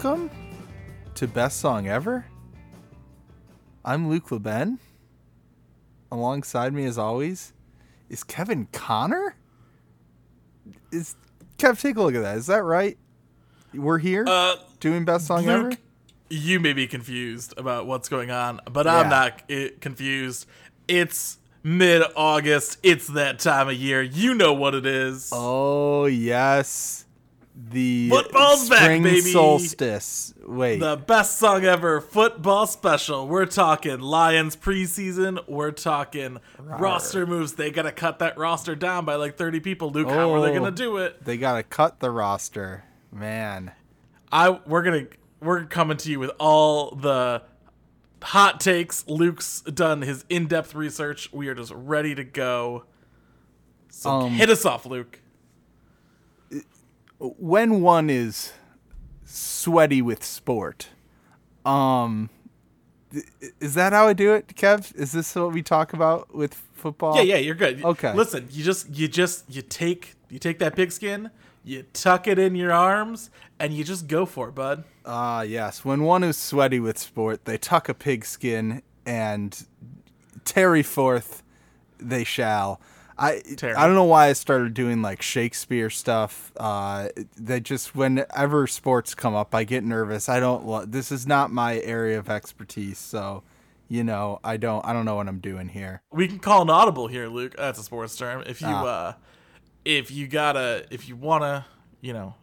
Welcome to Best Song Ever. I'm Luke LeBen. Alongside me, as always, is Kevin Connor. Is Kev? Take a look at that. Is that right? We're here Uh, doing Best Song Luke, Ever. you may be confused about what's going on, but Yeah. I'm not confused. It's mid August. It's that time of year. You know what it is. Oh yes, the Football's back, spring baby. solstice. Wait, The best song ever football special. We're talking Lions preseason. We're talking roster moves. They got to cut that roster down by like 30 people. Luke, how are they Oh. going to do it? they gotta cut the roster, man. I we're going to we're coming to you with all the hot takes. Luke's done his in-depth research. We are just ready to go. So Um, hit us off, Luke. When one is sweaty with sport, um, is that how I do it, Kev? Is this what we talk about with football? Yeah, yeah, you're good. Okay. Listen, you just you just you take you take that pigskin, you tuck it in your arms, and you just go for it, bud. Ah, yes. When one is sweaty with sport, they tuck a pigskin and tarry forth they shall. I Tarry. I don't know why I started doing like Shakespeare stuff. Uh, they just whenever sports come up, I get nervous. I don't. lo- This is not my area of expertise, so you know I don't. I don't know what I'm doing here. We can call an audible here, Luke. That's a sports term. If you Ah. uh if you gotta if you wanna, you know,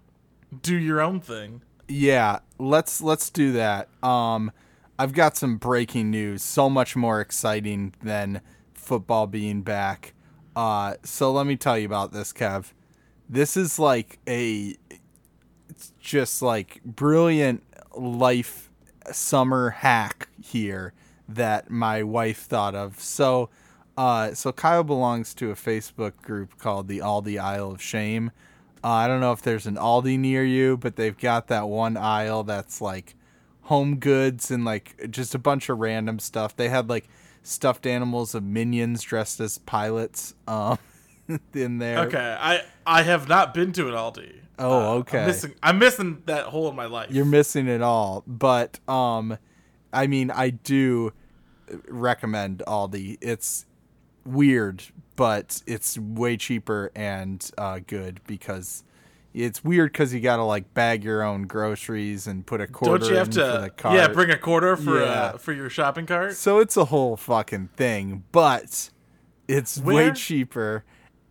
do your own thing. Yeah, let's let's do that. Um, I've got some breaking news, so much more exciting than football being back. Uh, so let me tell you about this, Kev. This is like a, it's just like brilliant life summer hack here that my wife thought of. So, uh, so Kyle belongs to a Facebook group called the Aldi Aisle of Shame. Uh, I don't know if there's an Aldi near you, but they've got that one aisle that's like home goods and like just a bunch of random stuff. They had like stuffed animals of minions dressed as pilots um, in there. Okay. I I have not been to an Aldi. Oh, Uh, okay. I'm missing I'm missing that hole in my life. You're missing it all. But um I mean I do recommend Aldi. It's weird, but it's way cheaper and uh, good because it's weird because you gotta like bag your own groceries and put a quarter Don't you have in for the to cart. Yeah, bring a quarter for Yeah. uh, for your shopping cart? so it's a whole fucking thing, but it's way cheaper.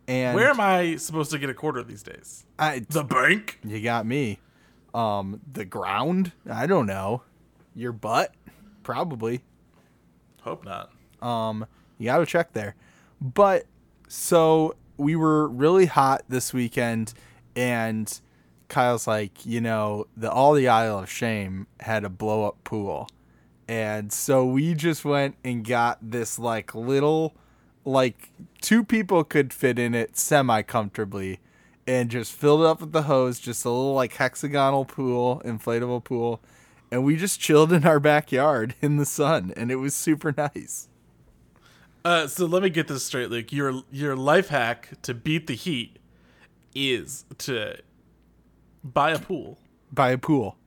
And Where am I supposed to get a quarter these days? I, The bank? You got me. Um, the ground? I don't know. Your butt? Probably. Hope not. Um, you got to check there. But so we were really hot this weekend, and Kyle's like, you know, the Aldi Aisle of Shame had a blow up pool, and so we just went and got this like little, like two people could fit in it semi comfortably. And just filled it up with the hose, just a little like hexagonal pool, inflatable pool, and we just chilled in our backyard in the sun, and it was super nice. Uh, so let me get this straight, Luke. Your your life hack to beat the heat is to buy a pool. buy a pool.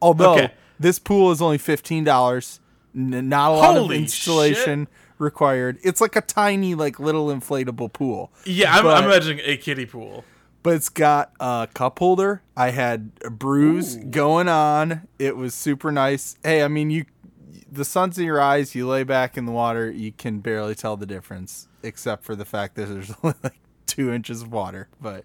Although Okay. this pool is only fifteen dollars, n- not a lot of Holy installation required. It's like a tiny, like little inflatable pool. Yeah, I'm, But- I'm imagining a kiddie pool. But it's got a cup holder. I had a brews going on. It was super nice. Hey, I mean, you, the sun's in your eyes. You lay back in the water. You can barely tell the difference, except for the fact that there's only like two inches of water. But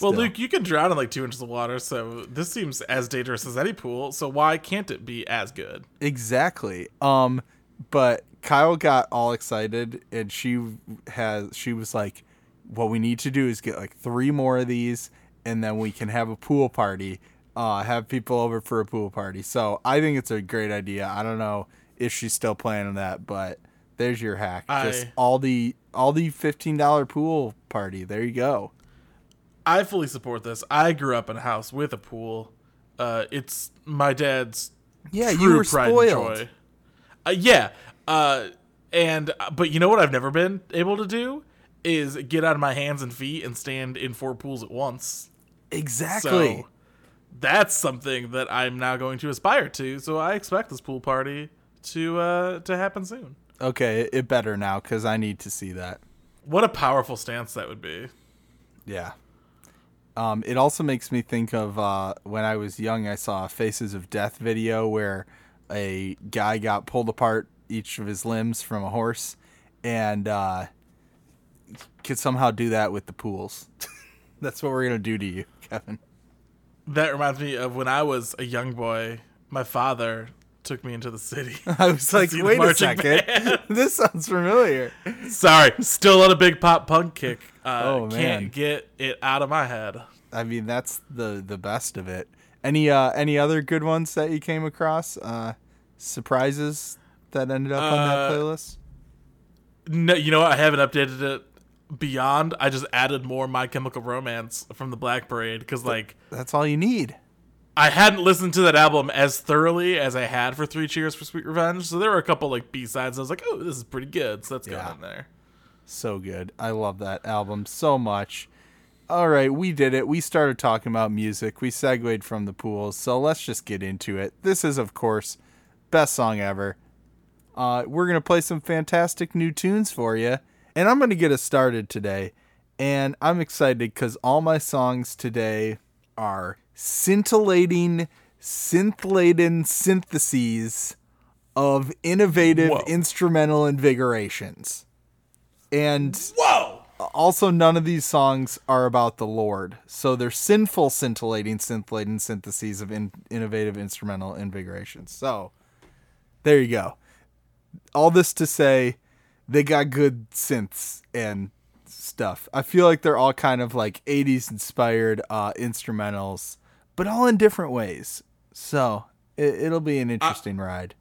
Well, still. Luke, you can drown in like two inches of water, so this seems as dangerous as any pool. So why can't it be as good? Exactly. Um, but Kyle got all excited, and she has she was like, "What we need to do is get like three more of these, and then we can have a pool party. Uh, have people over for a pool party." So I think it's a great idea. I don't know if she's still planning that, but there's your hack. Just I- all the all the fifteen dollar pool party. There you go. I fully support this. I grew up in a house with a pool. Uh, it's my dad's Yeah, true you were pride spoiled. and joy. Uh, yeah, uh, and but you know what I've never been able to do is get out of my hands and feet and stand in four pools at once. Exactly. So that's something that I'm now going to aspire to. So I expect this pool party to uh, to happen soon. Okay, it better now because I need to see that. What a powerful stance that would be. Yeah. Um, it also makes me think of uh, when I was young, I saw a Faces of Death video where a guy got pulled apart each of his limbs from a horse and uh, could somehow do that with the pools. That's what we're going to do to you, Kevin. That reminds me of when I was a young boy. My father took me into the city. I was like, wait a second. band." this sounds familiar. Sorry, still on a big pop punk kick. Uh, Oh, man. Can't get it out of my head. I mean, that's the the best of it. Any uh any other good ones that you came across? Uh surprises that ended up on that Uh, playlist? No, you know what? I haven't updated it beyond. I just added more My Chemical Romance from the Black Parade because, like, That's all you need. I hadn't listened to that album as thoroughly as I had for Three Cheers for Sweet Revenge. So there were a couple like B sides. I was like, oh, this is pretty good. So that's Yeah. going in there. So good. I love that album so much. All right, we did it. We started talking about music. We segued from the pools. So let's just get into it. This is, of course, best song ever. Uh, we're going to play some fantastic new tunes for you. And I'm going to get us started today. And I'm excited because all my songs today are scintillating, synth laden syntheses of innovative Whoa. instrumental invigorations. And Whoa! also none of these songs are about the lord so they're sinful scintillating scintillating syntheses of in- innovative instrumental invigorations so there you go all this to say they got good synths and stuff i feel like they're all kind of like 80s inspired uh instrumentals but all in different ways so it, it'll be an interesting ride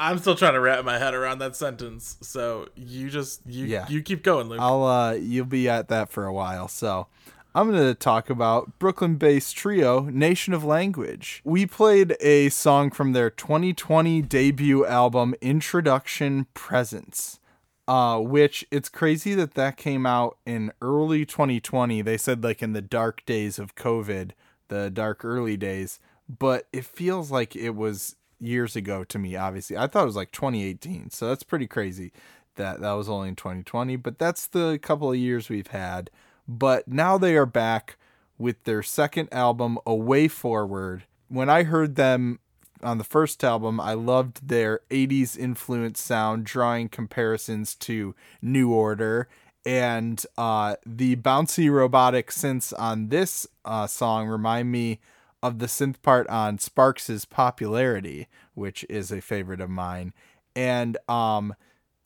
I'm still trying to wrap my head around that sentence. So you just you Yeah. you keep going, Luke. I'll uh you'll be at that for a while. So I'm going to talk about Brooklyn-based trio Nation of Language. We played a song from their 2020 debut album Introduction Presence. Uh, which it's crazy that that came out in early 2020. They said like in the dark days of COVID, the dark early days, but it feels like it was years ago to me. Obviously, I thought it was like 2018, so that's pretty crazy that that was only in 2020. But that's the couple of years we've had. But now they are back with their second album, A Way Forward. When I heard them on the first album, I loved their 80s influence sound, drawing comparisons to New Order. And uh, the bouncy robotic synths on this uh, song remind me of the synth part on Sparks' Popularity, which is a favorite of mine. And um,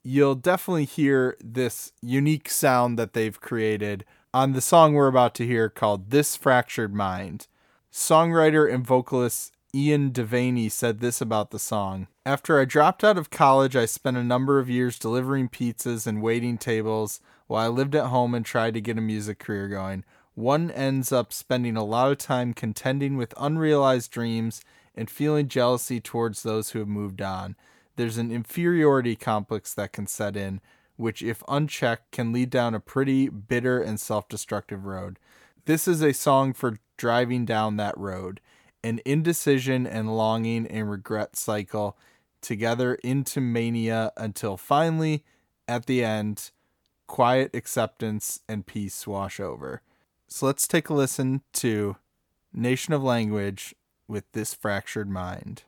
you'll definitely hear this unique sound that they've created on the song we're about to hear called This Fractured Mind. Songwriter and vocalist Ian Devaney said this about the song. After I dropped out of college, I spent a number of years delivering pizzas and waiting tables while I lived at home and tried to get a music career going. One ends up spending a lot of time contending with unrealized dreams and feeling jealousy towards those who have moved on. There's an inferiority complex that can set in, which, if unchecked, can lead down a pretty bitter and self destructive road. This is a song for driving down that road, an indecision and longing and regret cycle together into mania until finally, at the end, quiet acceptance and peace wash over. So let's take a listen to Nation of Language with this fractured mind.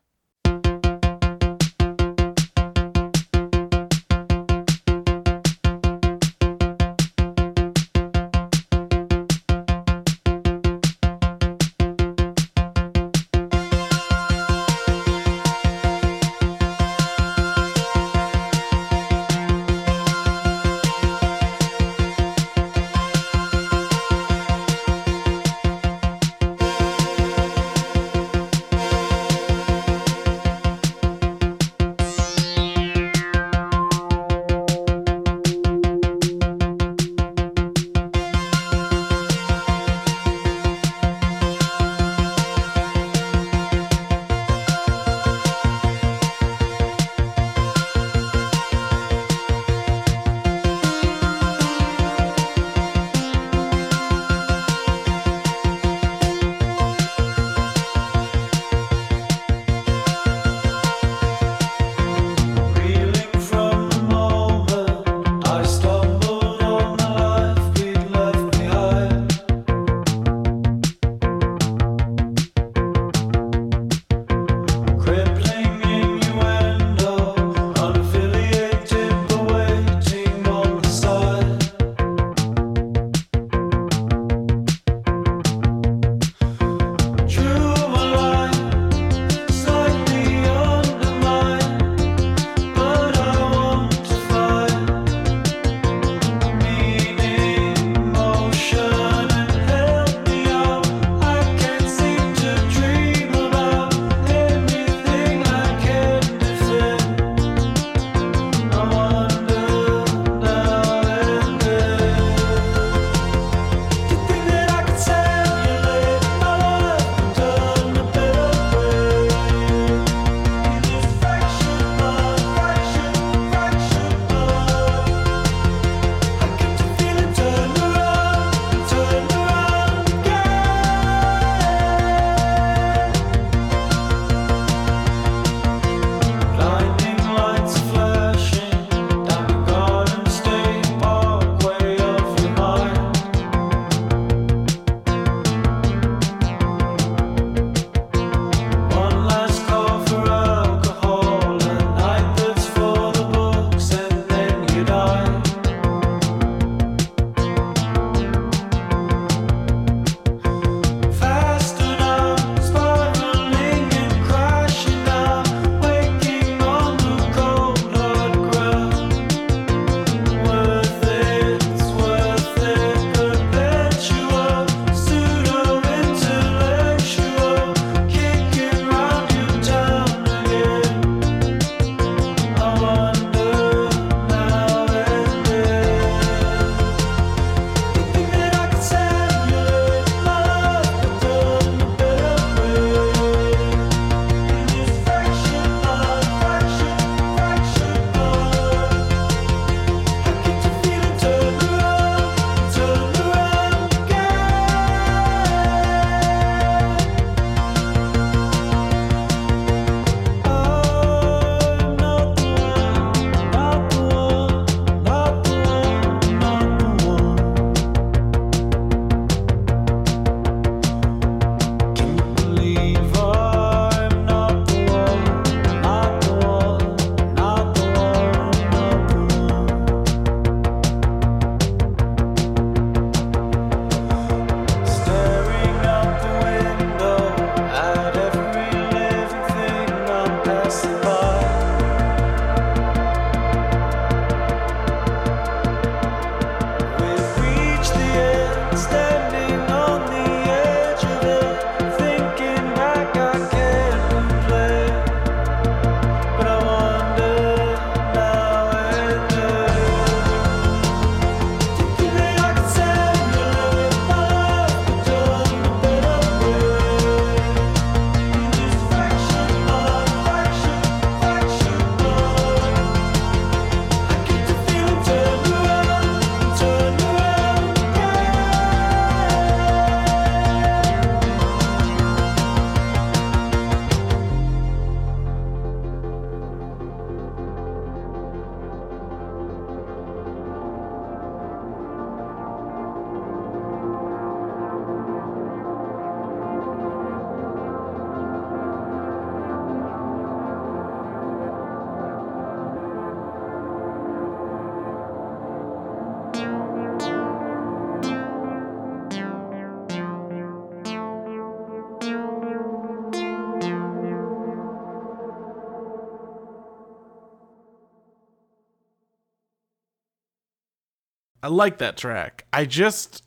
I like that track. I just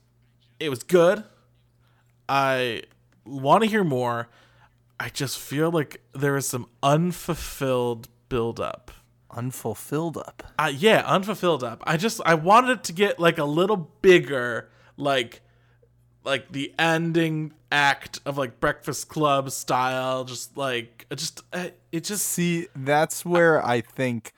it was good. I want to hear more. I just feel like there is some unfulfilled build up. Unfulfilled up. Uh, yeah, unfulfilled up. I just I wanted it to get like a little bigger, like like the ending act of like Breakfast Club style. Just like just it just See, that's where I think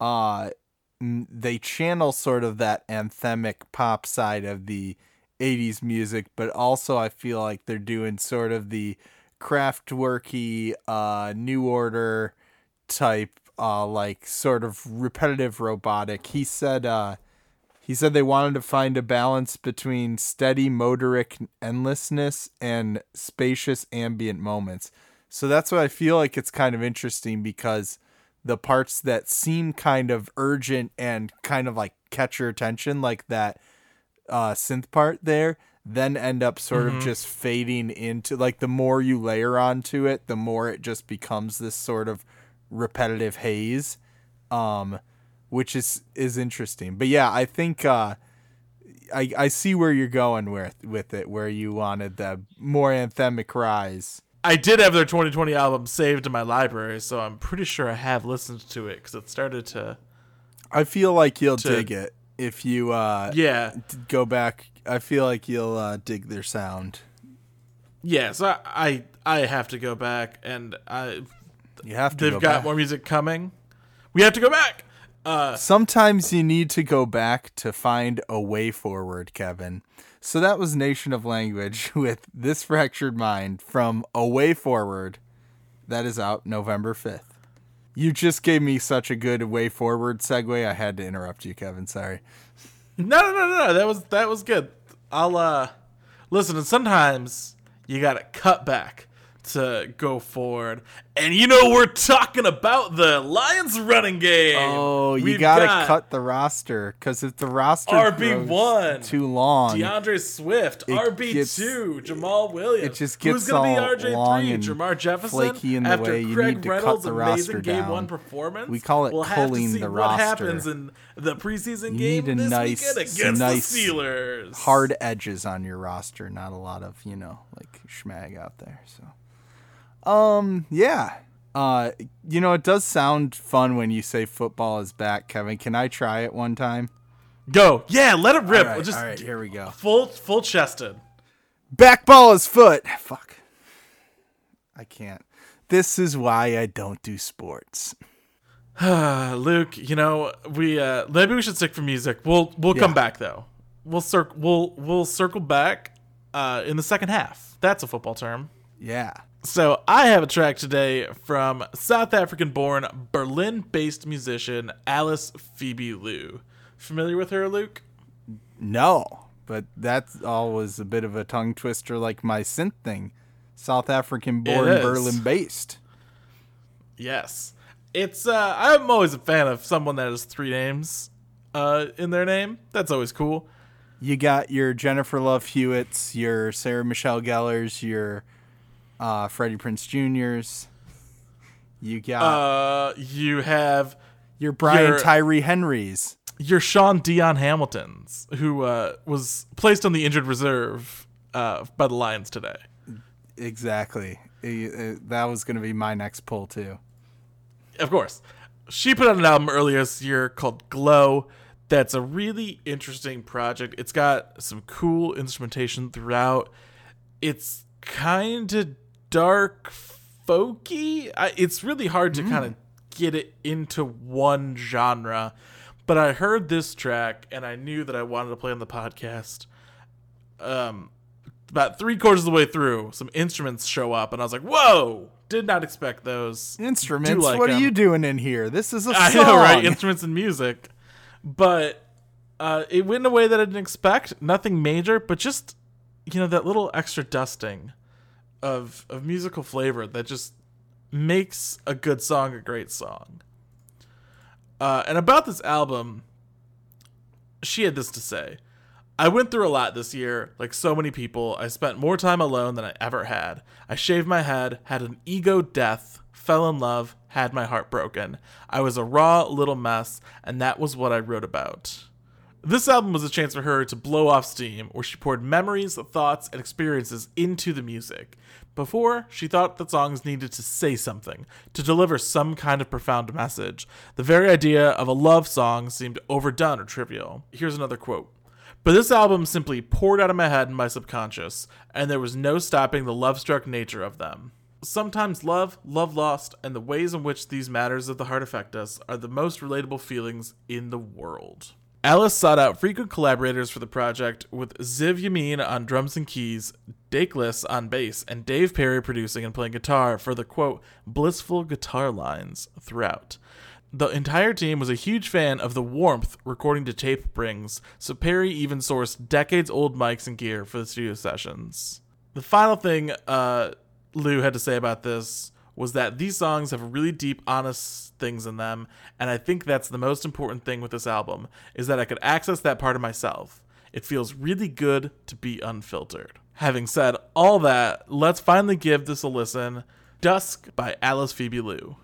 uh they channel sort of that anthemic pop side of the 80s music, but also I feel like they're doing sort of the craftworky uh new order type uh like sort of repetitive robotic. He said uh he said they wanted to find a balance between steady motorik endlessness and spacious ambient moments. So that's what I feel like it's kind of interesting because the parts that seem kind of urgent and kind of like catch your attention, like that uh, synth part there, then end up sort of just fading into like the more you layer onto it, the more it just becomes this sort of repetitive haze. Um, which is is interesting. But yeah, I think uh, I I see where you're going with with it, where you wanted the more anthemic rise. I did have their 2020 album saved in my library, so I'm pretty sure I have listened to it because it started to. I feel like you'll dig it if you uh, Yeah, go back. I feel like you'll uh, dig their sound. yeah. So I, I I have to go back, and I You have to. they've go got back. more music coming. We have to go back. Uh, Sometimes you need to go back to find a way forward, Kevin. So that was Nation of Language with This Fractured Mind from A Way Forward. That is out November 5th. You just gave me such a good way forward segue. I had to interrupt you, Kevin. Sorry. No, no, no, no. That was that was good. I'll uh listen. And sometimes you gotta cut back to go forward. And you know we're talking about the Lions running game. Oh, you We've gotta got cut the roster because if the roster RB1, grows too long, D'Andre Swift, RB gets- two, Jamaal Williams. it just Who's gonna all be RJ long three? and Jermar Jefferson. flaky in the after way. You Craig need to cut the roster game down. one performance. We call it we'll have to culling see the what roster. happens in the preseason You game need a this nice- weekend against nice the Steelers. hard edges on your roster, not a lot of, you know, like schmag out there. So um yeah. Uh you know, it does sound fun when you say football is back, Kevin. Can I try it one time? Go, yeah, let it rip. All right, just all right, here we go. full full chested. Back ball is foot. Fuck. I can't. This is why I don't do sports. Uh Luke, you know we uh, maybe we should stick for music. We'll we'll come back though. We'll circle we'll we'll circle back uh, in the second half. That's a football term. Yeah. So I have a track today from South African-born Berlin-based musician Alice Phoebe Lou. Familiar with her, Luke? No, but that's always a bit of a tongue twister like my synth thing. South African born, Berlin based. Yes. It's uh I'm always a fan of someone that has three names uh in their name. That's always cool. You got your Jennifer Love Hewitts, your Sarah Michelle Gellers, your uh, Freddie Prinze Juniors. You got Uh you have your Brian your- Tyree Henrys. your Shaun Dion Hamiltons, who uh, was placed on the injured reserve uh, by the Lions today. Exactly. Eh, eh, That was going to be my next pull too. Of course. She put out an album earlier this year called Glow. That's a really interesting project. It's got some cool instrumentation throughout. It's kind of dark, folky. I, it's really hard to kind of get it into one genre. But I heard this track and I knew that I wanted to play on the podcast. Um, about three quarters of the way through, some instruments show up, and I was like, "Whoa!" Did not expect those Instruments. Like what are you doing in here? This is a I song. know, right? Instruments and music. But uh, it went in a way that I didn't expect. Nothing major, but just you know that little extra dusting of of musical flavor that just makes a good song a great song. Uh, and about this album, she had this to say. I went through a lot this year, like so many people. I spent more time alone than I ever had. I shaved my head, had an ego death, fell in love, had my heart broken. I was a raw little mess, and that was what I wrote about. This album was a chance for her to blow off steam, where she poured memories, thoughts, and experiences into the music. Before, she thought that songs needed to say something, to deliver some kind of profound message. The very idea of a love song seemed overdone or trivial. Here's another quote. But this album simply poured out of my head and my subconscious, and there was no stopping the love struck nature of them. Sometimes love, love lost, and the ways in which these matters of the heart affect us are the most relatable feelings in the world. Alice sought out frequent collaborators for the project, with Ziv Yamin on drums and keys, Dakelis on bass, and Dave Perry producing and playing guitar for the quote, blissful guitar lines throughout. The entire team was a huge fan of the warmth recording to tape brings, so Perry even sourced decades old mics and gear for the studio sessions. The final thing uh, Lou had to say about this was that these songs have really deep, honest things in them, and I think that's the most important thing with this album is that I could access that part of myself. It feels really good to be unfiltered. Having said all that, let's finally give this a listen. Dusk by Alice Phoebe Lou.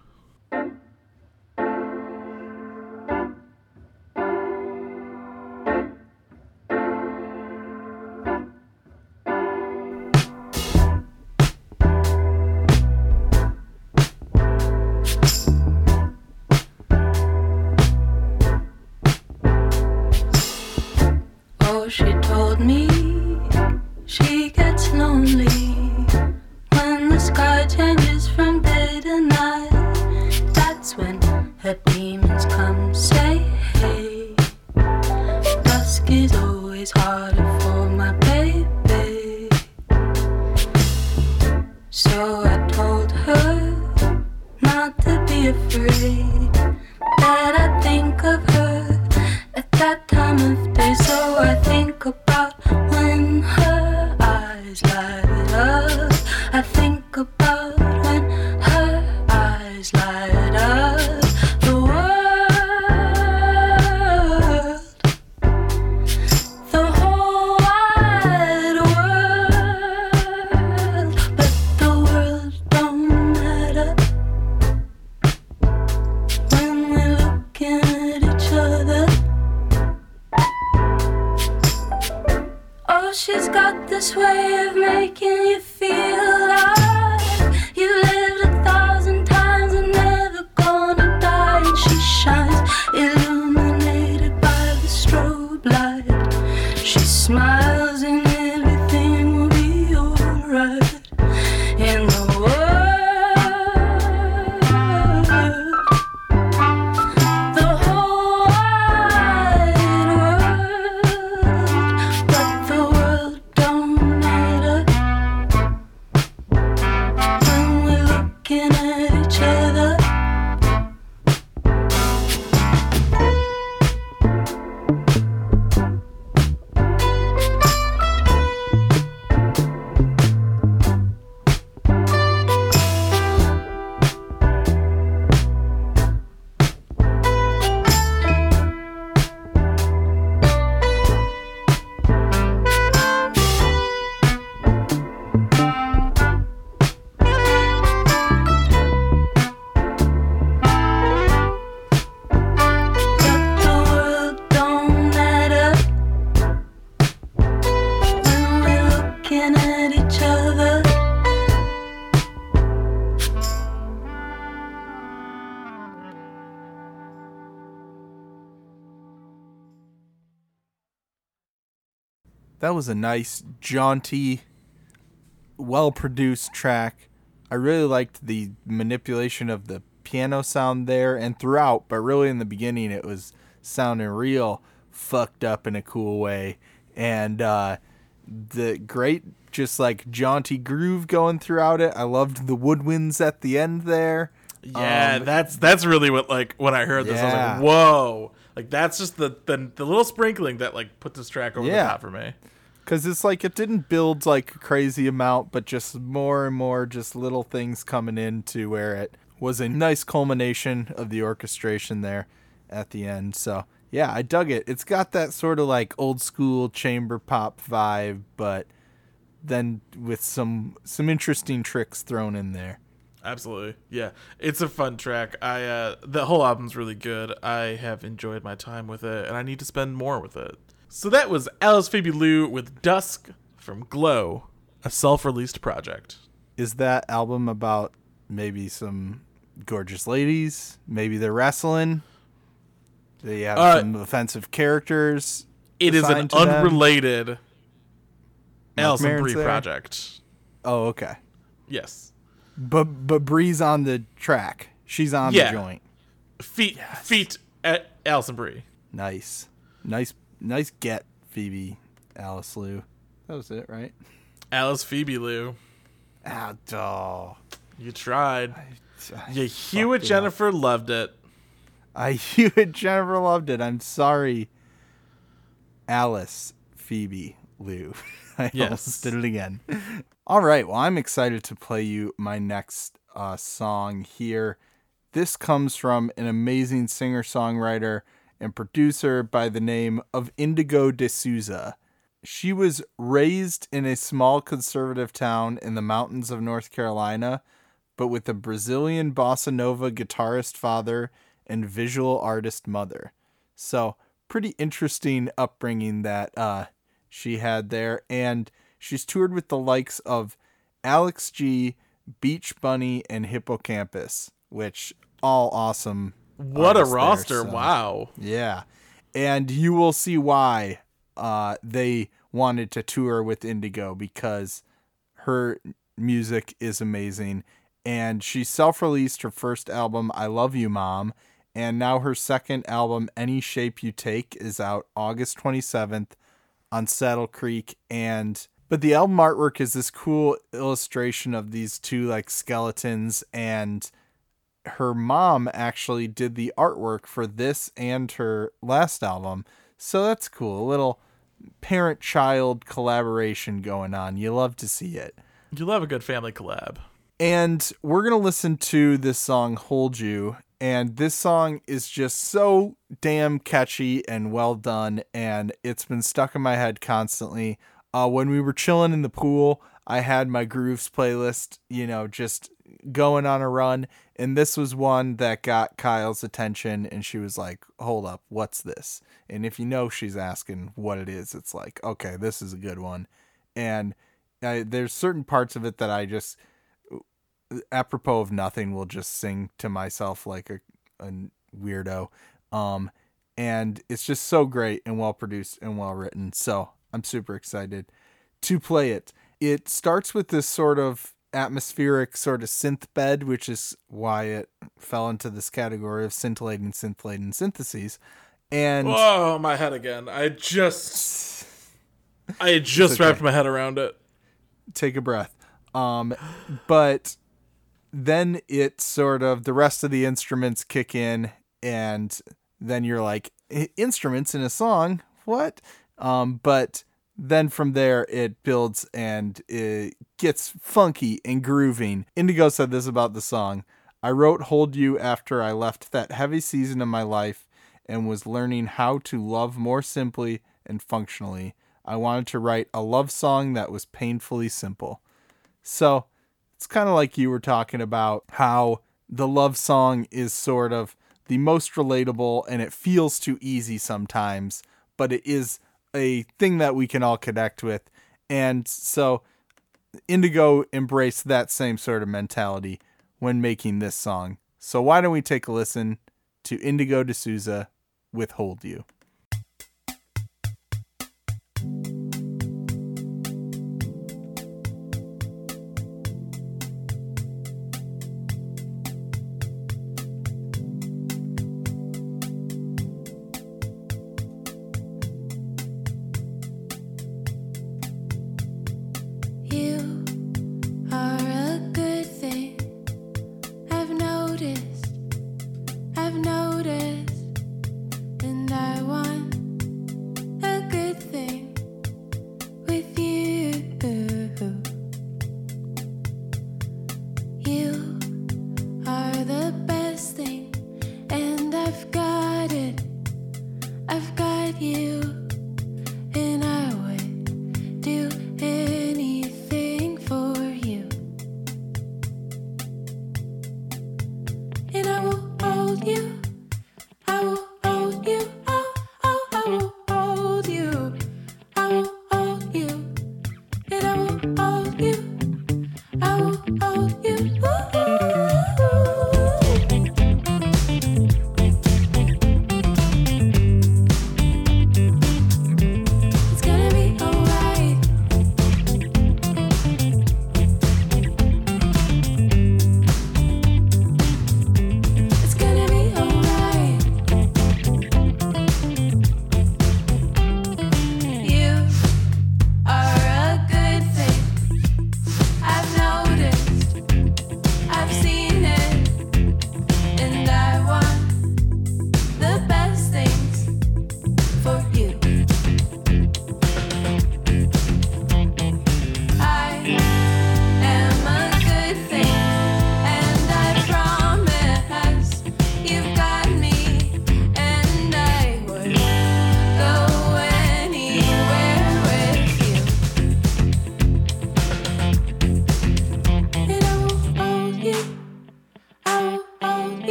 That was a nice, jaunty, well produced track. I really liked the manipulation of the piano sound there and throughout, but really in the beginning it was sounding real fucked up in a cool way. And uh, the great, just like jaunty groove going throughout it. I loved the woodwinds at the end there. Yeah, Um, that's that's really what like when I heard this, I was like, whoa! Like that's just the the, the little sprinkling that like put this track over Yeah. the top for me. Because it's like it didn't build like a crazy amount, but just more and more just little things coming in to where it was a nice culmination of the orchestration there at the end. So yeah, I dug it. It's got that sort of like old school chamber pop vibe, but then with some some interesting tricks thrown in there. Absolutely. Yeah. It's a fun track. I uh the whole album's really good. I have enjoyed my time with it and I need to spend more with it. So that was Alice Phoebe Lou with Dusk from Glow, a self-released project. Is that album about maybe some gorgeous ladies? Maybe they're wrestling. They have Uh, some offensive characters. It is an them? unrelated Alison Maron's Brie project. Oh, okay. Yes. But but Bree's on the track. She's on Yeah. the joint. Feet feet at Alison Brie. Nice, nice, nice get Phoebe, Alice Lou. That was it, right? Alice Phoebe Lou. Ah, oh, You tried. I, You fucked Hewitt it up. Jennifer loved it. I Hewitt Jennifer loved it. I'm sorry, Alice Phoebe Lou. I Yes. almost did it again. All right. Well, I'm excited to play you my next uh, song here. This comes from an amazing singer songwriter and producer by the name of Indigo de Souza. She was raised in a small conservative town in the mountains of North Carolina, but with a Brazilian bossa nova guitarist father and visual artist mother. So, pretty interesting upbringing that uh, she had there. And she's toured with the likes of Alex G, Beach Bunny, and Hippo Campus, which all awesome. What a artists there, roster. so- Wow. yeah. And you will see why uh, they wanted to tour with Indigo because her music is amazing. And she self released her first album, I Love You Mom. And now her second album, Any Shape You Take, is out August 27th on Saddle Creek. And but the album artwork is this cool illustration of these two like skeletons and her mom actually did the artwork for this and her last album. So that's cool. A little parent child collaboration going on. You love to see it. You love a good family collab. And we're going to listen to this song, Hold You. And this song is just so damn catchy and well done. And it's been stuck in my head constantly. Uh, when we were chilling in the pool, I had my Grooves playlist, you know, just going on a run. And this was one that got Kyle's attention. And she was like, hold up, what's this? And if you know she's asking what it is, it's like, okay, this is a good one. And I, there's certain parts of it that I just apropos of nothing will just sing to myself like a, a weirdo um and it's just so great and well produced and well written so i'm super excited to play it it starts with this sort of atmospheric sort of synth bed which is why it fell into this category of scintillating scintillating syntheses and Oh, my head again. I just. I just okay. wrapped my head around it. take a breath. Um, but then it sort of the rest of the instruments kick in, and then you're like, instruments in a song? What? Um, but then from there it builds and it gets funky and grooving. Indigo said this about the song. I wrote Hold You after I left that heavy season of my life and was learning how to love more simply and functionally. I wanted to write a love song that was painfully simple. So it's kind of like you were talking about how the love song is sort of the most relatable and it feels too easy sometimes, but it is a thing that we can all connect with. And so Indigo embraced that same sort of mentality when making this song. So why don't we take a listen to Indigo De Souza with Hold You? You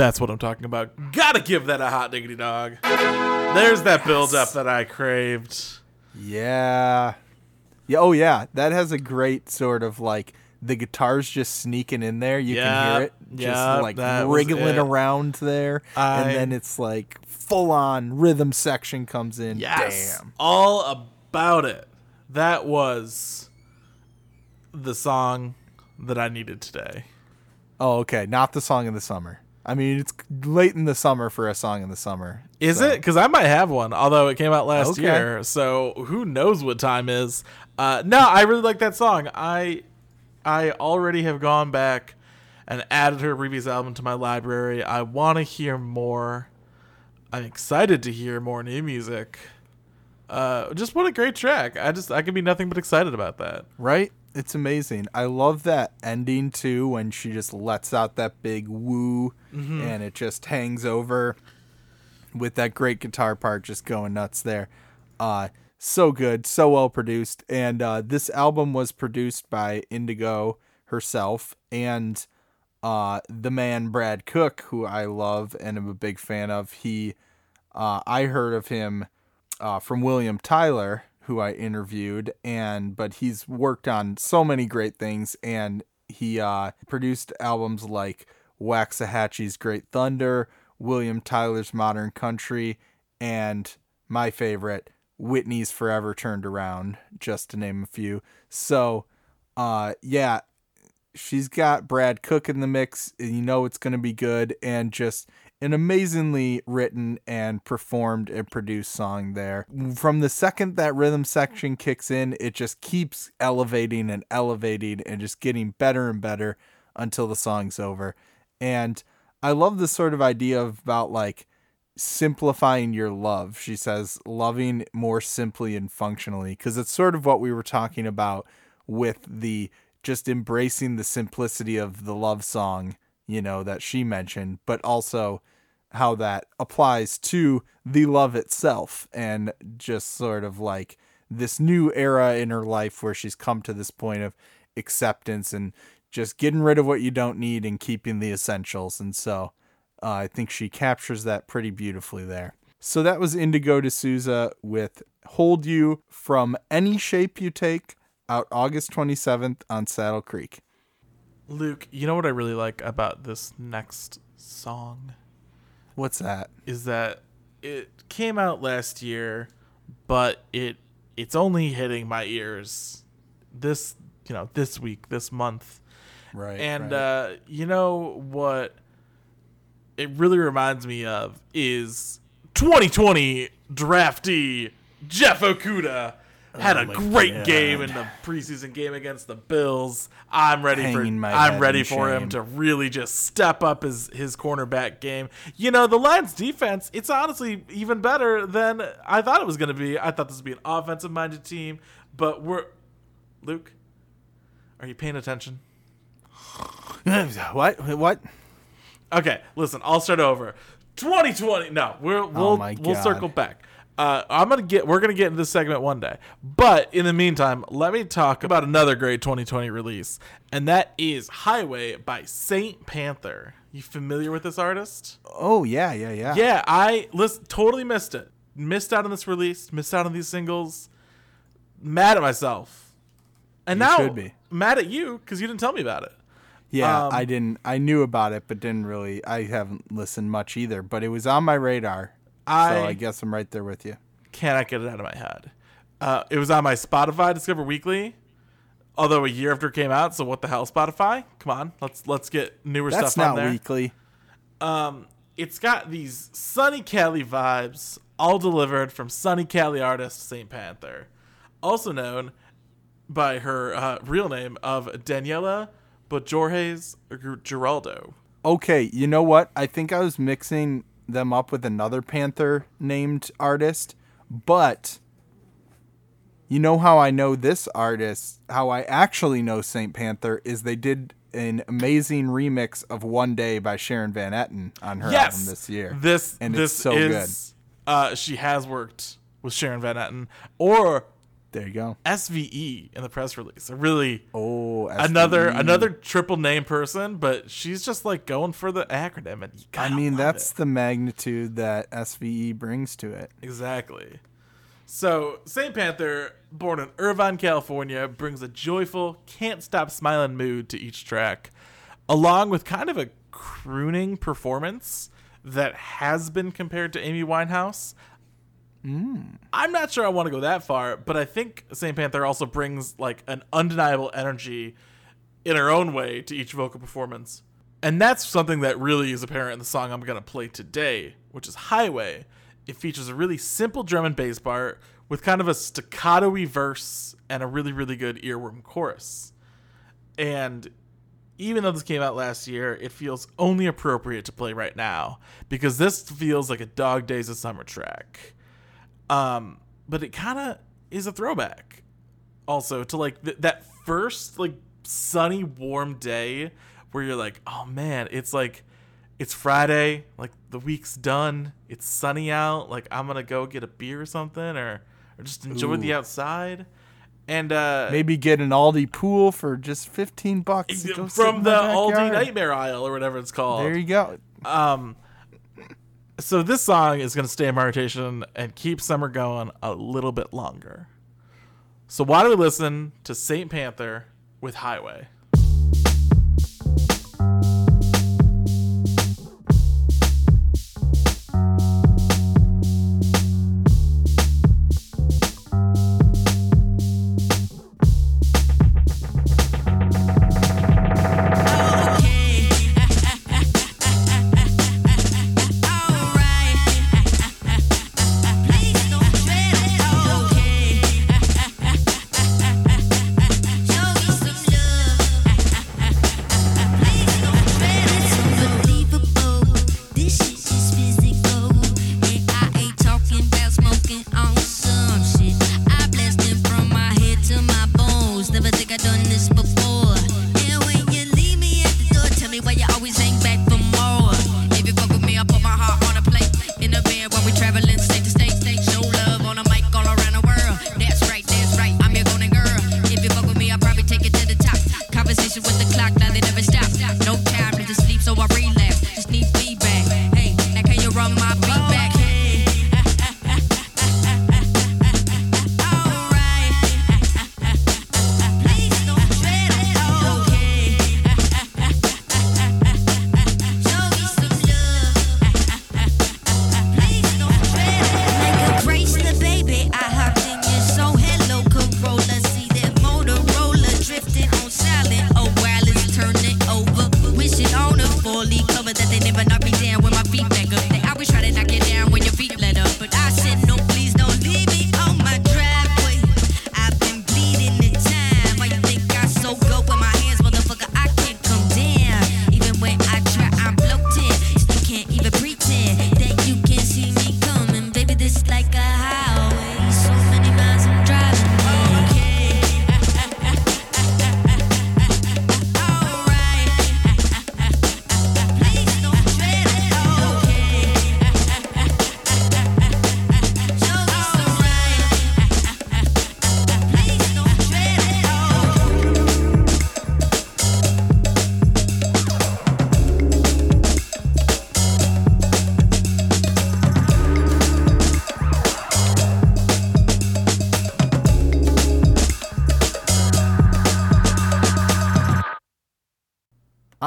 That's what I'm talking about. Gotta give that a hot diggity dog. There's that build up that I craved. Yeah. Yeah. Oh, yeah. That has a great sort of like the guitar's just sneaking in there. You can hear it just yeah, like wriggling around there. I- and then it's like full on rhythm section comes in. Yes. Damn. All about it. That was the song that I needed today. Oh, okay. Not the song of the summer. I mean, it's late in the summer for a song in the summer. Is so- it? Because I might have one, although it came out last Okay. year. So who knows what time is? Uh, no, I really like that song. I I already have gone back and added her previous album to my library. I want to hear more. I'm excited to hear more new music. Uh, just what a great track! I just I can be nothing but excited about that. Right? It's amazing. I love that ending too when she just lets out that big woo Mm-hmm. and it just hangs over with that great guitar part just going nuts there. Uh so good, so well produced. And uh this album was produced by Indigo herself and uh the man Brad Cook, who I love and am a big fan of. He uh I heard of him uh, from William Tyler, who I interviewed, and but he's worked on so many great things, and he uh, produced albums like Waxahatchee's Great Thunder, William Tyler's Modern Country, and my favorite, Whitney's Forever Turned Around, just to name a few. So, uh, yeah, she's got Brad Cook in the mix. and You know it's going to be good, and just an amazingly written and performed and produced song there. From the second that rhythm section kicks in, it just keeps elevating and elevating and just getting better and better until the song's over. And I love this sort of idea of about like simplifying your love. She says loving more simply and functionally because it's sort of what we were talking about with the just embracing the simplicity of the love song, you know, that she mentioned, but also how that applies to the love itself and just sort of like this new era in her life where she's come to this point of acceptance and just getting rid of what you don't need and keeping the essentials. And so uh, I think she captures that pretty beautifully there. So that was Indigo De Souza with Hold You from Any Shape You Take out August 27th on Saddle Creek. Luke, you know what I really like about this next song What's that? is that it came out last year, but it it's only hitting my ears this you know this week this month Right. and right. uh you know what it really reminds me of is 2020 draftee Jeff Okudah Uh, had a great God. game in the preseason game against the Bills. I'm ready Hanging for I'm ready for him to really just step up his his cornerback game. You know, the Lions defense, it's honestly even better than I thought it was going to be. I thought this would be an offensive minded team, but we're Luke, are you paying attention? what? What? Okay, listen, I'll start over. 2020. No, we're, we'll Oh we'll circle back. Uh, I'm gonna get. We're gonna get into this segment one day. But in the meantime, let me talk about another great 2020 release, and that is "Highway" by Saint Panther. You familiar with this artist? Oh yeah, yeah, yeah. Yeah, I listen, totally missed it. Missed out on this release. Missed out on these singles. Mad at myself. And You now mad at you because you didn't tell me about it. Yeah, Um, I didn't. I knew about it, but didn't really. I haven't listened much either. But it was on my radar, I- so I guess I'm right there with you. cannot get it out of my head. Uh, it was on my Spotify Discover Weekly, although a year after it came out. So what the hell, Spotify? Come on, let's let's get newer That's stuff on not there. weekly. Um, it's got these Sunny Cali vibes, all delivered from Sunny Cali artist Saint Panther, also known by her uh, real name of Daniela Bojorges Geraldo. Okay, you know what? I think I was mixing them up with another Panther named artist, but you know how I know this artist, how I actually know Saint Panther is they did an amazing remix of One Day by Sharon Van Etten on her yes, album this year. This And this it's so is, Uh, she has worked with Sharon Van Etten, or There you go. SVE in the press release. A really Oh, another SVE. another triple name person, but she's just like going for the acronym and you I mean, that's it. the magnitude that SVE brings to it. Exactly. So, St. Panther, born in Irvine, California, brings a joyful, can't stop smiling mood to each track, along with kind of a crooning performance that has been compared to Amy Winehouse. I'm not sure I want to go that far, but I think St. Panther also brings like an undeniable energy in her own way to each vocal performance. And that's something that really is apparent in the song I'm going to play today, which is Highway. It features a really simple drum and bass part with kind of a staccato verse and a really, really good earworm chorus. And even though this came out last year, it feels only appropriate to play right now because this feels like a Dog Days of Summer track. Um, but it kind of is a throwback also to like th- that first like sunny warm day where you're like oh man it's like it's friday like the week's done it's sunny out like i'm gonna go get a beer or something or or just enjoy the outside and uh Maybe get an Aldi pool for just 15 bucks. to go sit in from the aldi nightmare aisle or whatever it's called There you go. um, so this song is going to stay in my rotation and keep summer going a little bit longer. So why do we listen to Saint Panther with Highway? I done this before.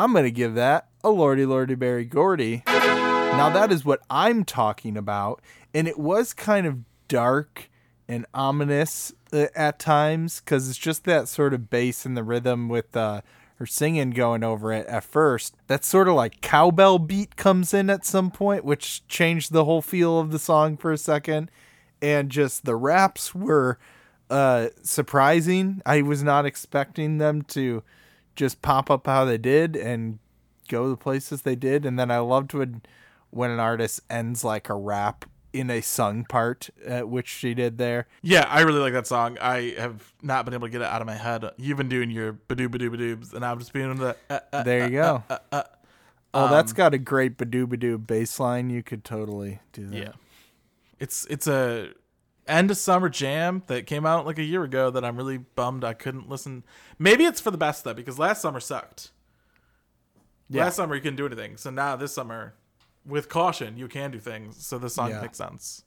I'm going to give that a Lordy Lordy Berry Gordy. Now, that is what I'm talking about. And it was kind of dark and ominous uh, at times because it's just that sort of bass and the rhythm with uh, her singing going over it at first. That sort of like cowbell beat comes in at some point, which changed the whole feel of the song for a second. And just the raps were uh, surprising. I was not expecting them to just pop up how they did and go the places they did. And then I loved when when an artist ends like a rap in a sung part, uh, which she did there. Yeah, I really like that song. I have not been able to get it out of my head. You've been doing your badoo badoo badoobs, and I'm just being the. Uh, uh, There you uh, go. uh, uh, oh, that's got a great badoo badoo bass line. You could totally do that. Yeah, it's it's a end of summer jam that came out like a year ago that I'm really bummed I couldn't listen. Maybe it's for the best though because last summer sucked. Yeah. Last summer you couldn't do anything, so now this summer, with caution, you can do things. So the song Yeah. makes sense.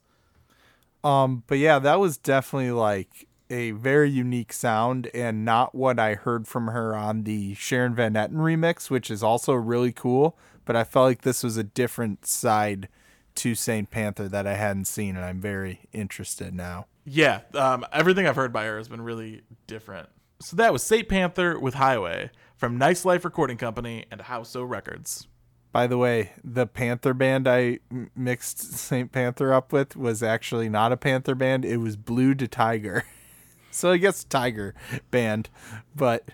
Um, but yeah, that was definitely like a very unique sound and not what I heard from her on the Sharon Van Etten remix, which is also really cool. But I felt like this was a different side to Saint Panther that I hadn't seen, and I'm very interested now. Yeah, um, everything I've heard by her has been really different. So that was Saint Panther with Highway from Nice Life Recording Company and House O Records. By the way, the Panther band I m- mixed Saint Panther up with was actually not a Panther band. It was Blu DeTiger. so I guess Tiger band, but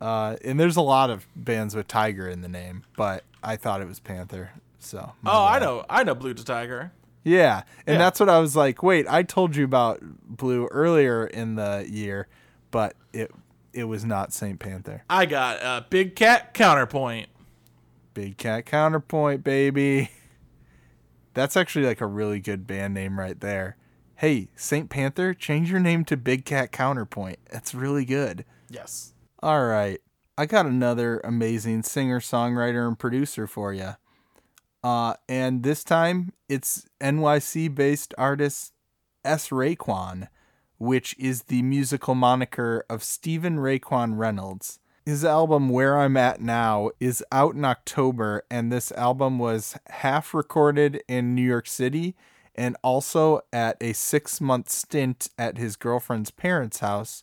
uh, and there's a lot of bands with Tiger in the name, but I thought it was Panther. So Oh, I know, I know Blu DeTiger. Yeah, and Yeah. that's what I was like. Wait, I told you about Blue earlier in the year, but it it was not Saint Panther. I got a Big Cat Counterpoint. Big Cat Counterpoint, baby. That's actually like a really good band name right there. Hey, Saint Panther, change your name to Big Cat Counterpoint. That's really good. Yes. All right. I got another amazing singer, songwriter, and producer for you. Uh, and this time it's NYC based artist S. Raekwon, which is the musical moniker of Stephen Raekwon Reynolds. His album Where I'm At Now is out in October, and this album was half recorded in New York City and also at a six month stint at his girlfriend's parents' house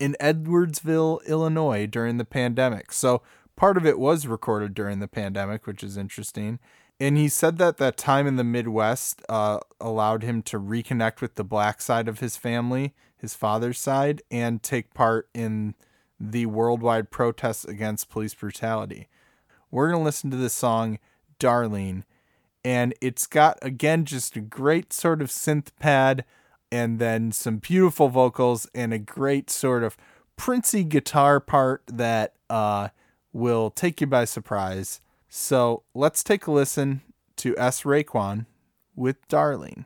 in Edwardsville, Illinois during the pandemic. So part of it was recorded during the pandemic, which is interesting. And he said that that time in the Midwest uh, allowed him to reconnect with the black side of his family, his father's side, and take part in the worldwide protests against police brutality. We're going to listen to the song Darlene, and it's got, again, just a great sort of synth pad and then some beautiful vocals and a great sort of princey guitar part that uh, will take you by surprise. So let's take a listen to S. Raekwon with Darling.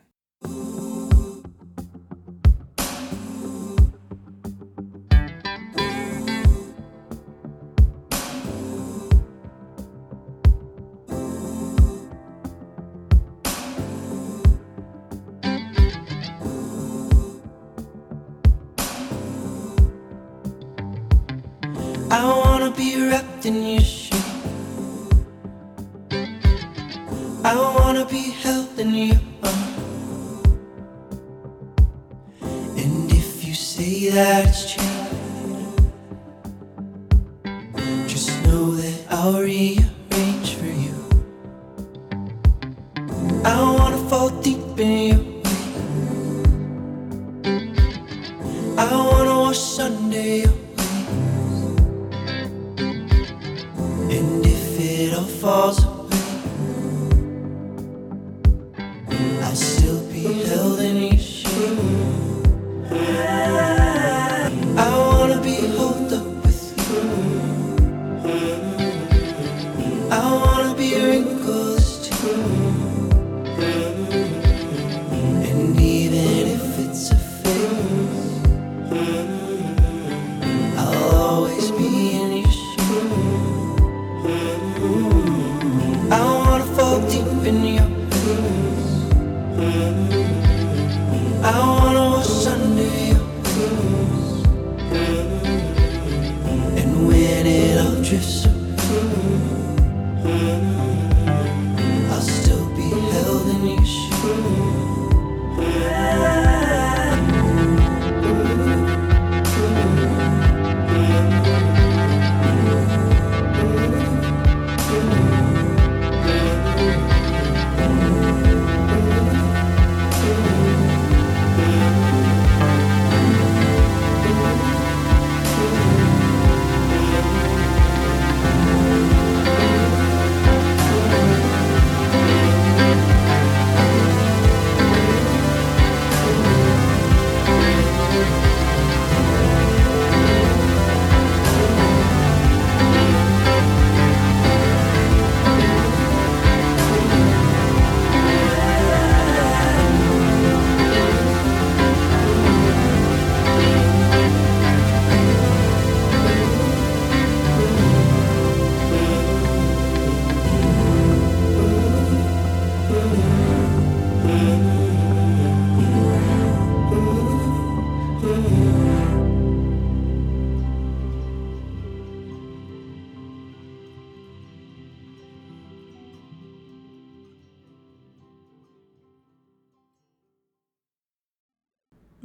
I wanna be wrapped in your be held in your arms. And if you say that it's changed, just know that I'll rearrange for you. I wanna fall deep in wake. I wanna wash under your And if it all falls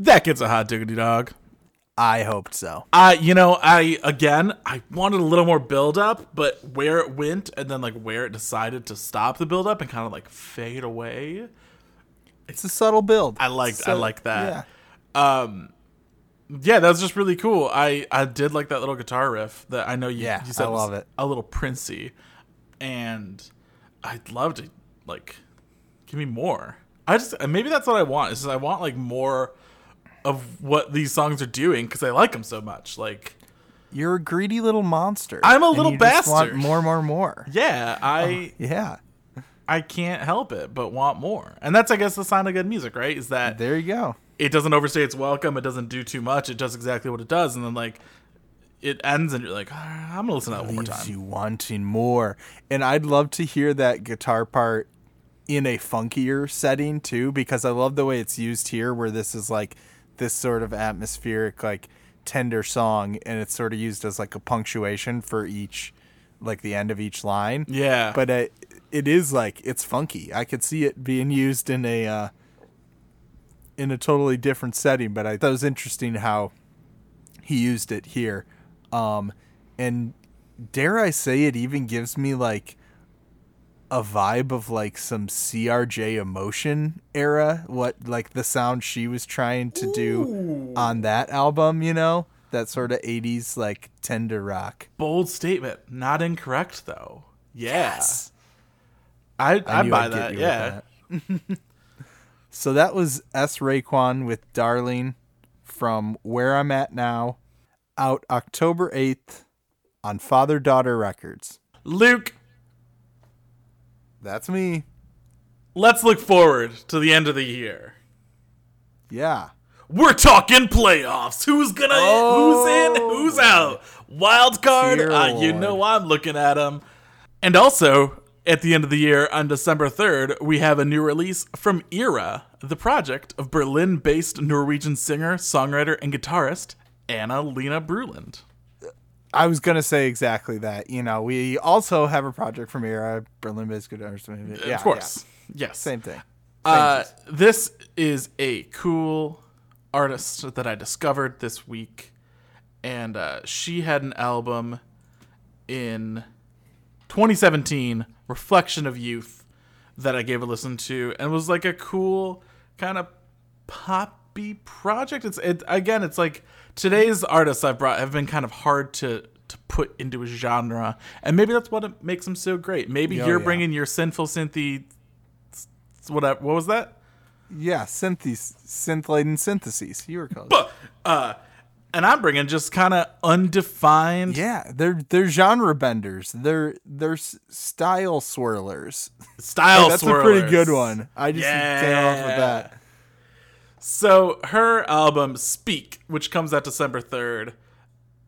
That gets a hot diggity dog. I hoped so. I, you know, I again, I wanted a little more build up, but where it went and then like where it decided to stop the build up and kind of like fade away. It's a subtle build. I liked, I like that. Yeah. Um, yeah, that was just really cool. I I did like that little guitar riff that I know you, Yeah, you said I was love it. a little princey, and I'd love to like give me more. I just maybe that's what I want. Is I want like more of what these songs are doing because I like them so much. Like You're a greedy little monster. I'm a little just want bastard. more, more, more. yeah, I Yeah. I can't help it but want more, and that's I guess the sign of good music, right? Is that There you go. it doesn't overstay its welcome. It doesn't do too much. It does exactly what it does, and then like it ends, and you're like, "Ah, I'm gonna listen to that one more time. you wanting more. And I'd love to hear that guitar part in a funkier setting too, because I love the way it's used here, where this is like this sort of atmospheric, like tender song, and it's sort of used as like a punctuation for each, like the end of each line. Yeah, But it, it is like it's funky. I could see it being used in a uh, in a totally different setting. But I thought it was interesting how he used it here. Um, and dare I say, it even gives me like a vibe of like some CRJ emotion era. What like the sound she was trying to do on that album, you know, that sort of '80s like tender rock. bold statement. Not incorrect though. Yeah, I I, knew buy that. Yeah, that. so that was S. Raekwon with Darling from Where I'm At Now, out October 8th on Father Daughter Records. Luke. That's me. Let's look forward to the end of the year. Yeah. We're talking playoffs. Who's gonna? Who's in? Who's out? Wild card. Uh, you know I'm looking at them. And also at the end of the year on December 3rd, we have a new release from Eera, the project of Berlin-based Norwegian singer, songwriter, and guitarist Anna Lena Bruland. I was going to say exactly that. You know, we also have a project from Eera, Berlin Based Guitars. Yeah, of course. Yes. Same thing. Uh, this is a cool artist that I discovered this week, and uh, she had an album in 2017, "Reflection of Youth," that I gave a listen to, and it was like a cool kind of poppy project. It's it again, it's like today's artists I've brought have been kind of hard to to put into a genre, and maybe that's what makes them so great. Maybe Oh, you're yeah. bringing your sinful synthy whatever. What was that? Yeah, synthes, synth laden syntheses. You were called. Uh, and I'm bringing just kind of undefined Yeah, they're they're genre benders. They're they're style swirlers. style. That's a pretty good one. I just came off with that. So her album "Speak," which comes out December third,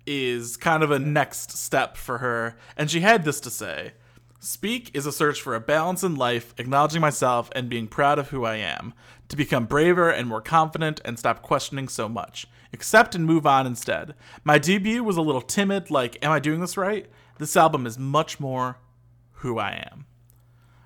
is kind of a next step for her, and she had this to say. Speak is a search for a balance in life, acknowledging myself and being proud of who I am, to become braver and more confident and stop questioning so much. Accept and move on instead. My debut was a little timid, like, am I doing this right? This album is much more who I am.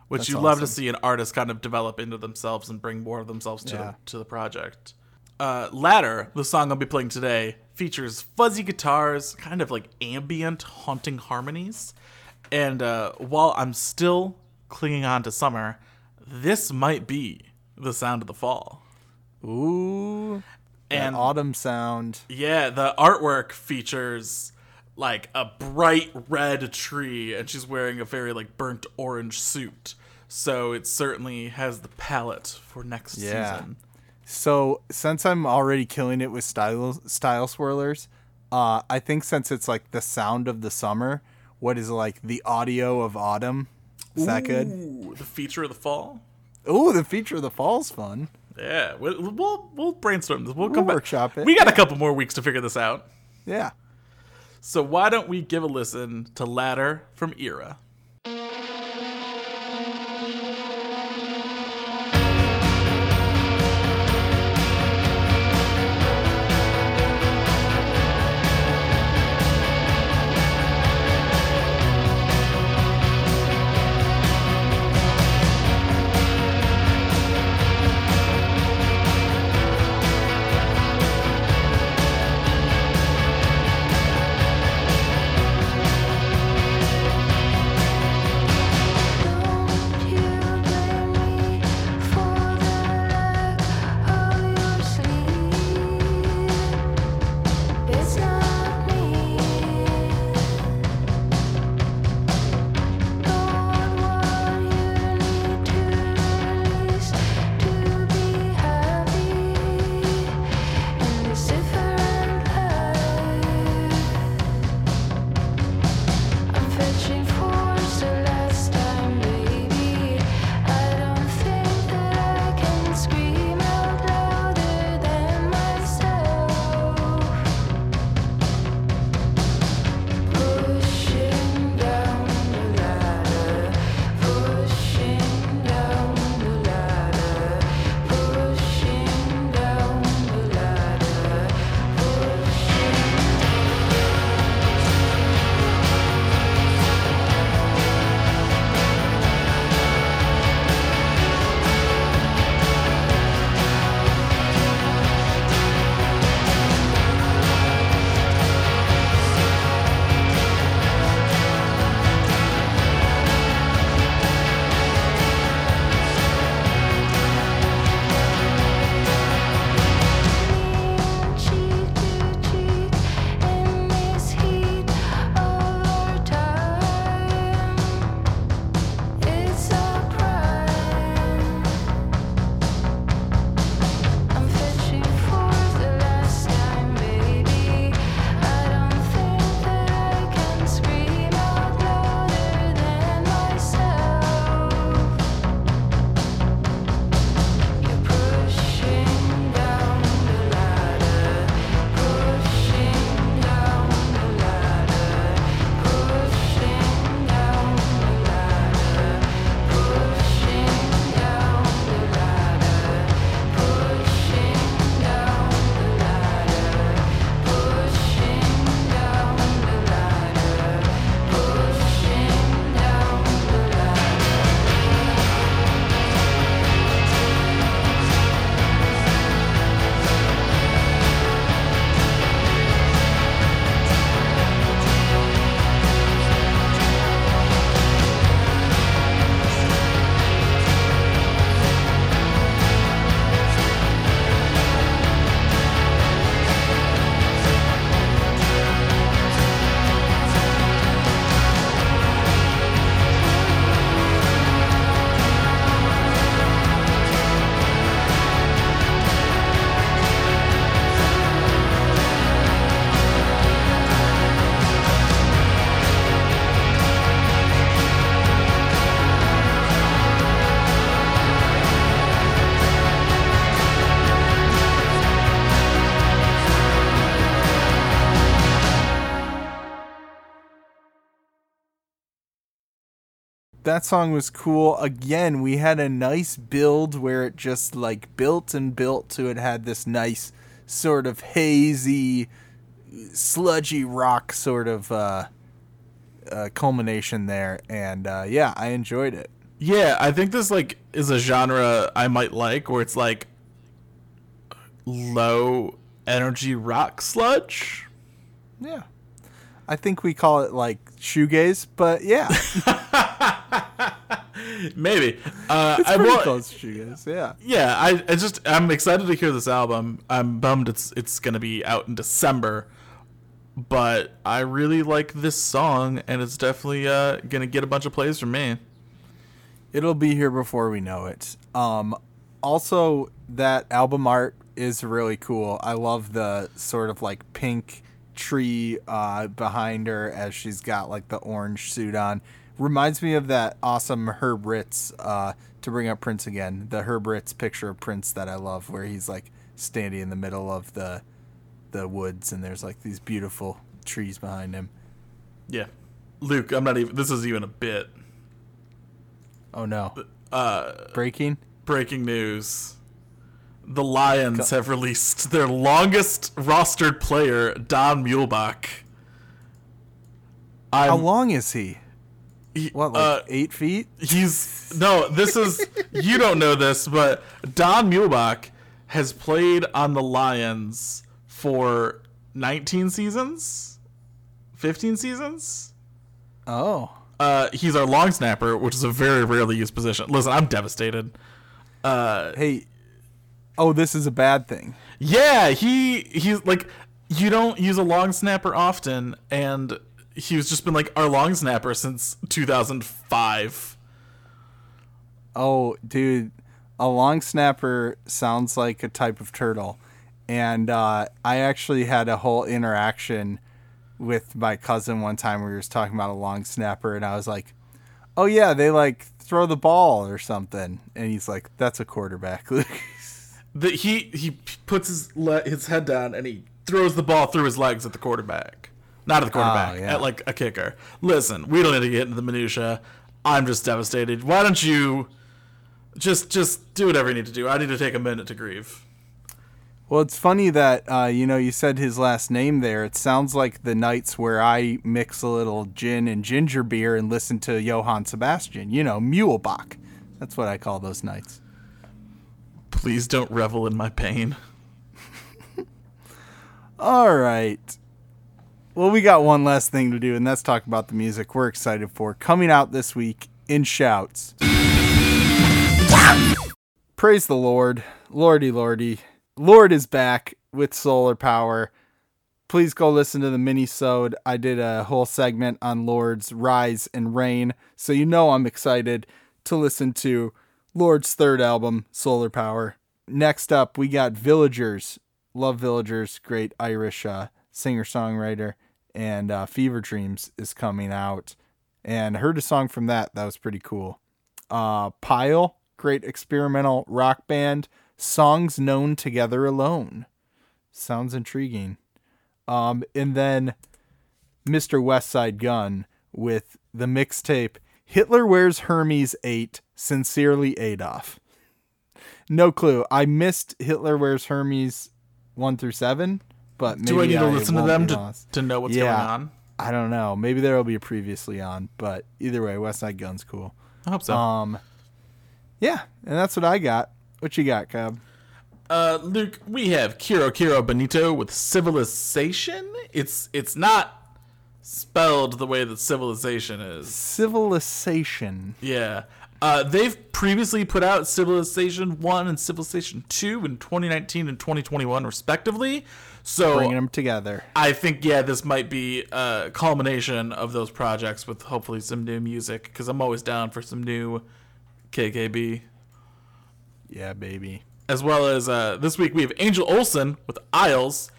Which That's you love to see an artist kind of develop into themselves and bring more of themselves to, Yeah. the, to the project. Uh, Ladder, the song I'll be playing today, features fuzzy guitars, kind of like ambient, haunting harmonies. And uh, while I'm still clinging on to summer, this might be the sound of the fall. Ooh, and autumn sound. yeah, the artwork features like a bright red tree, and she's wearing a very like burnt orange suit. So it certainly has the palette for next Yeah. season. So since I'm already killing it with style style swirlers, uh, I think since it's like the sound of the summer, what is like the audio of autumn? Is that good? Ooh, the feature of the fall. Ooh, the feature of the fall's fun. Yeah, we'll we'll, we'll brainstorm this. We'll, We'll come back. workshop it, We got a couple more weeks to figure this out. Yeah. So why don't we give a listen to Ladder from Eera? That song was cool. Again, we had a nice build where it just like built and built to it had this nice sort of hazy, sludgy rock sort of uh, uh, culmination there, and uh, yeah, I enjoyed it. Yeah, I think this like is a genre I might like where it's like low energy rock sludge. Yeah, I think we call it like shoegaze, but yeah, Maybe. Uh, it's I pretty will, close to shoegaze. Yeah. Yeah, I, I just I'm excited to hear this album. I'm bummed it's it's gonna be out in December, but I really like this song, and it's definitely uh, gonna get a bunch of plays from me. It'll be here before we know it. Um, also, that album art is really cool. I love the sort of like pink tree uh, behind her as she's got like the orange suit on. Reminds me of that awesome Herb Ritts, uh, to bring up Prince again, the Herb Ritts picture of Prince that I love, where he's like standing in the middle of the the woods and there's like these beautiful trees behind him. Yeah, Luke, I'm not even. This is even a bit. Oh no. Uh, Breaking? breaking news: the Lions have released their longest rostered player, Don Muhlbach. I'm, How long is he? he- What, like uh, eight feet? He's no. This is you don't know this, but Don Muhlbach has played on the Lions for 19 seasons, 15 seasons. Oh. Uh, he's our long snapper, which is a very rarely used position. Listen, I'm devastated. Uh, Hey. Oh, this is a bad thing. yeah, he he's like you don't use a long snapper often, and he's just been like our long snapper since 2005. Oh, dude, a long snapper sounds like a type of turtle. And uh, I actually had a whole interaction with my cousin one time where he was talking about a long snapper, and I was like, "Oh yeah, they like throw the ball or something." And he's like, "That's a quarterback." that he he puts his le- his head down and he throws the ball through his legs at the quarterback, not at the quarterback, Oh, yeah. at like a kicker. Listen, we don't need to get into the minutia. I'm just devastated. Why don't you just just do whatever you need to do? I need to take a minute to grieve. Well, it's funny that uh, you know you said his last name there. It sounds like the nights where I mix a little gin and ginger beer and listen to Johann Sebastian. You know, Muhlbach. That's what I call those nights. Please don't revel in my pain. All right. Well, we got one last thing to do, and that's talk about the music we're excited for coming out this week in shouts. Praise the Lord, Lordy, Lordy, Lorde is back with solar power. Please go listen to the mini-sode. I did a whole segment on Lorde's rise and reign, so you know I'm excited to listen to Lorde's third album, Solar Power. Next up, we got Villagers. Love Villagers, great Irish uh, singer-songwriter, and uh, Fever Dreams is coming out. And I heard a song from that that was pretty cool. Uh, Pile, great experimental rock band. Songs known together alone. Sounds intriguing. Um, and then Mr. Westside Gunn with the mixtape Hitler Wears Hermes 8, Sincerely Adolf. No clue. I missed Hitler Wears Hermes 1 through 7, but maybe Do I need to I listen to them to, to know what's Yeah. going on? I don't know. Maybe there will be a previously on, but either way, Westside Gunn's cool. I hope so. Um, yeah, and that's what I got. What you got, Cub? Uh, Luke, we have Kero Kero Bonito with Civilization. It's it's not spelled the way that civilization is. Civilization. Yeah. Uh, they've previously put out Civilization 1 and Civilization 2 in 2019 and 2021, respectively. So Bringing them together. I think, yeah, this might be a culmination of those projects with hopefully some new music, because I'm always down for some new KKB. Yeah, baby. As well as uh, this week, we have Angel Olsen with Aisles.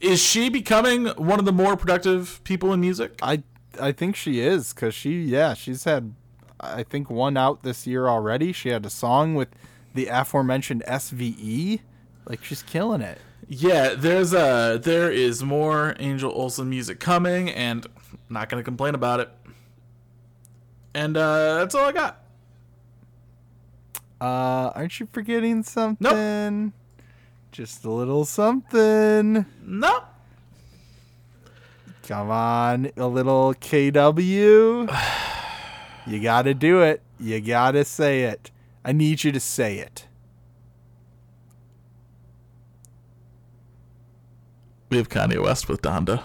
Is she becoming one of the more productive people in music? I I think she is because she yeah she's had I think one out this year already. She had a song with the aforementioned SVE. Like she's killing it. Yeah, there's a there is more Angel Olsen music coming, and I'm not gonna complain about it. And uh, that's all I got. Uh, aren't you forgetting something? Just a little something. Nope. Come on, a little KW. you gotta do it. You gotta say it. I need you to say it. We have Kanye West with Donda.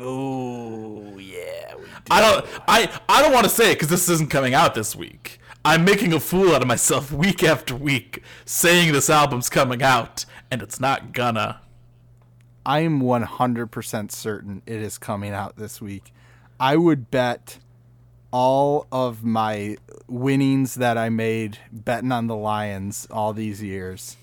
Oh yeah. I don't. I I don't want to say it because this isn't coming out this week. I'm making a fool out of myself week after week, saying this album's coming out, and it's not gonna. I am 100% certain it is coming out this week. I would bet all of my winnings that I made betting on the Lions all these years.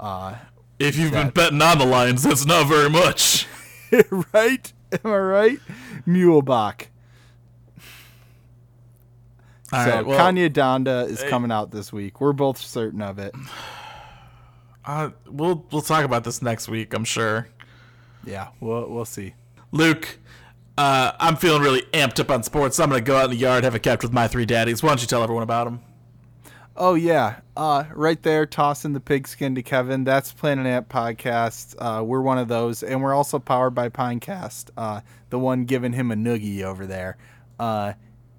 Uh, if you've been betting on the Lions, that's not very much. right? Am I right? Muhlbach. All so right, well, Kanye Donda is coming out this week. We're both certain of it. Uh, we'll we'll talk about this next week, I'm sure. Yeah, we'll we'll see. Luke, uh, I'm feeling really amped up on sports. So I'm gonna go out in the yard, have a catch with my three daddies. Why don't you tell everyone about them? Oh yeah, uh, right there, tossing the pigskin to Kevin. That's Planet Ant podcast. Uh, we're one of those, and we're also powered by Pinecast, uh, the one giving him a noogie over there. Uh,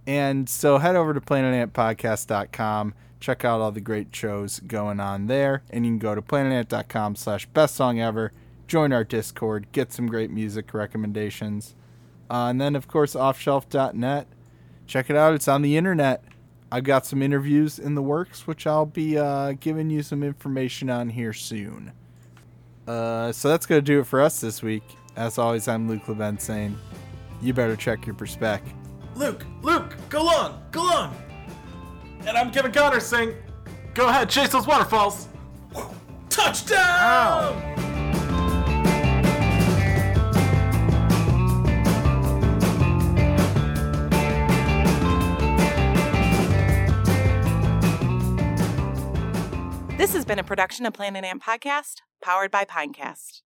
and so head over to planetantpodcast.com. Check out all the great shows going on there, and you can go to planetant.com slash best song ever. Join our Discord, get some great music recommendations, uh, and then of course offshelf.net. Check it out; it's on the internet. I've got some interviews in the works, which I'll be uh, giving you some information on here soon. Uh, so that's going to do it for us this week. As always, I'm Luke Levent saying, you better check your perspec. Luke, Luke, go long, go long. And I'm Kevin Connors saying, go ahead, chase those waterfalls. Touchdown! This has been a production of Planet Ant Podcast, powered by Pinecast.